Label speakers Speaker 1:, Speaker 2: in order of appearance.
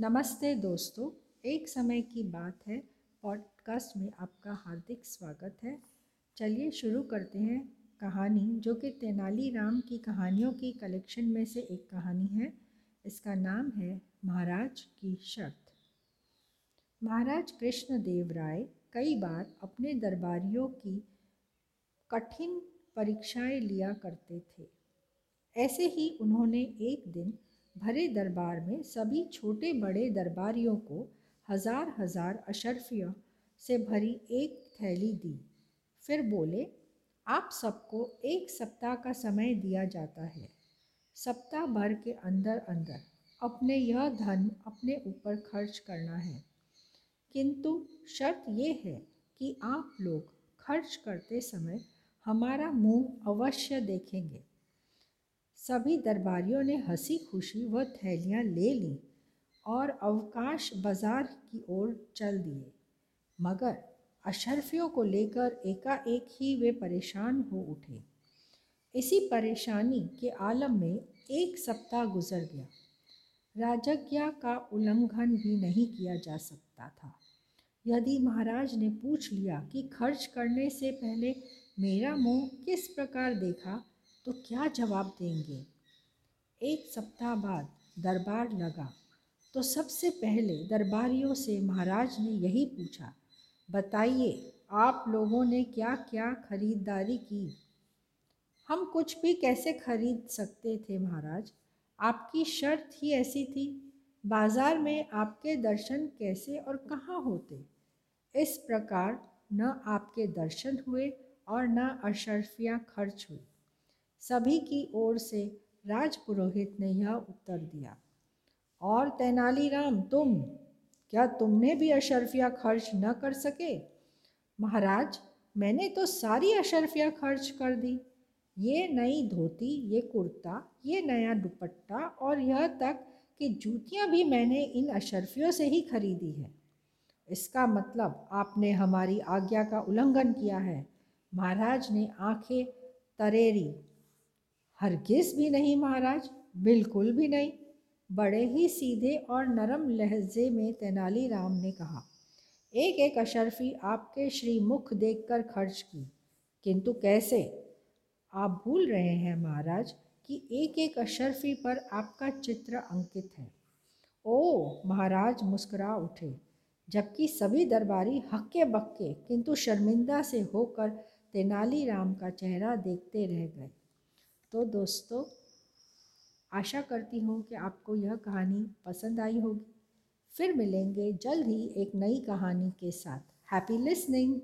Speaker 1: नमस्ते दोस्तों, एक समय की बात है, पॉडकास्ट में आपका हार्दिक स्वागत है। चलिए शुरू करते हैं कहानी, जो कि तेनालीराम की कहानियों की कलेक्शन में से एक कहानी है। इसका नाम है महाराज की शर्त। महाराज कृष्ण देव राय कई बार अपने दरबारियों की कठिन परीक्षाएँ लिया करते थे। ऐसे ही उन्होंने एक दिन भरे दरबार में सभी छोटे बड़े दरबारियों को हज़ार हज़ार अशरफियों से भरी एक थैली दी। फिर बोले, आप सबको एक सप्ताह का समय दिया जाता है। सप्ताह भर के अंदर अंदर अपने यह धन अपने ऊपर खर्च करना है। किंतु शर्त ये है कि आप लोग खर्च करते समय हमारा मुँह अवश्य देखेंगे। सभी दरबारियों ने हँसी खुशी वह थैलियाँ ले लीं और अवकाश बाज़ार की ओर चल दिए। मगर अशरफियों को लेकर एकाएक ही वे परेशान हो उठे। इसी परेशानी के आलम में एक सप्ताह गुजर गया। राजज्ञा का उल्लंघन भी नहीं किया जा सकता था। यदि महाराज ने पूछ लिया कि खर्च करने से पहले मेरा मुँह किस प्रकार देखा तो क्या जवाब देंगे? एक सप्ताह बाद दरबार लगा। तो सबसे पहले दरबारियों से महाराज ने यही पूछा, बताइए, आप लोगों ने क्या क्या खरीदारी की? हम कुछ भी कैसे खरीद सकते थे महाराज? आपकी शर्त ही ऐसी थी। बाज़ार में आपके दर्शन कैसे और कहाँ होते? इस प्रकार न आपके दर्शन हुए और न अशरफियाँ खर्च हुई। सभी की ओर से राजपुरोहित ने यह उत्तर दिया, और तेनालीराम, तुम? क्या तुमने भी अशरफिया खर्च न कर सके? महाराज, मैंने तो सारी अशरफिया खर्च कर दी। ये नई धोती, ये कुर्ता, ये नया दुपट्टा और यह तक कि जूतियाँ भी मैंने इन अशरफियों से ही खरीदी है। इसका मतलब आपने हमारी आज्ञा का उल्लंघन किया है। महाराज ने आँखें तरेरी हरगिज़ भी नहीं महाराज, बिल्कुल भी नहीं। बड़े ही सीधे और नरम लहजे में तेनालीराम ने कहा, एक एक अशरफी आपके श्रीमुख देखकर खर्च की। किंतु कैसे? आप भूल रहे हैं महाराज कि एक एक अशरफी पर आपका चित्र अंकित है। ओ महाराज मुस्कुरा उठे, जबकि सभी दरबारी हक्के बक्के किंतु शर्मिंदा से होकर तेनालीराम का चेहरा देखते रह गए। तो दोस्तों, आशा करती हूँ कि आपको यह कहानी पसंद आई होगी। फिर मिलेंगे जल्द ही एक नई कहानी के साथ। Happy listening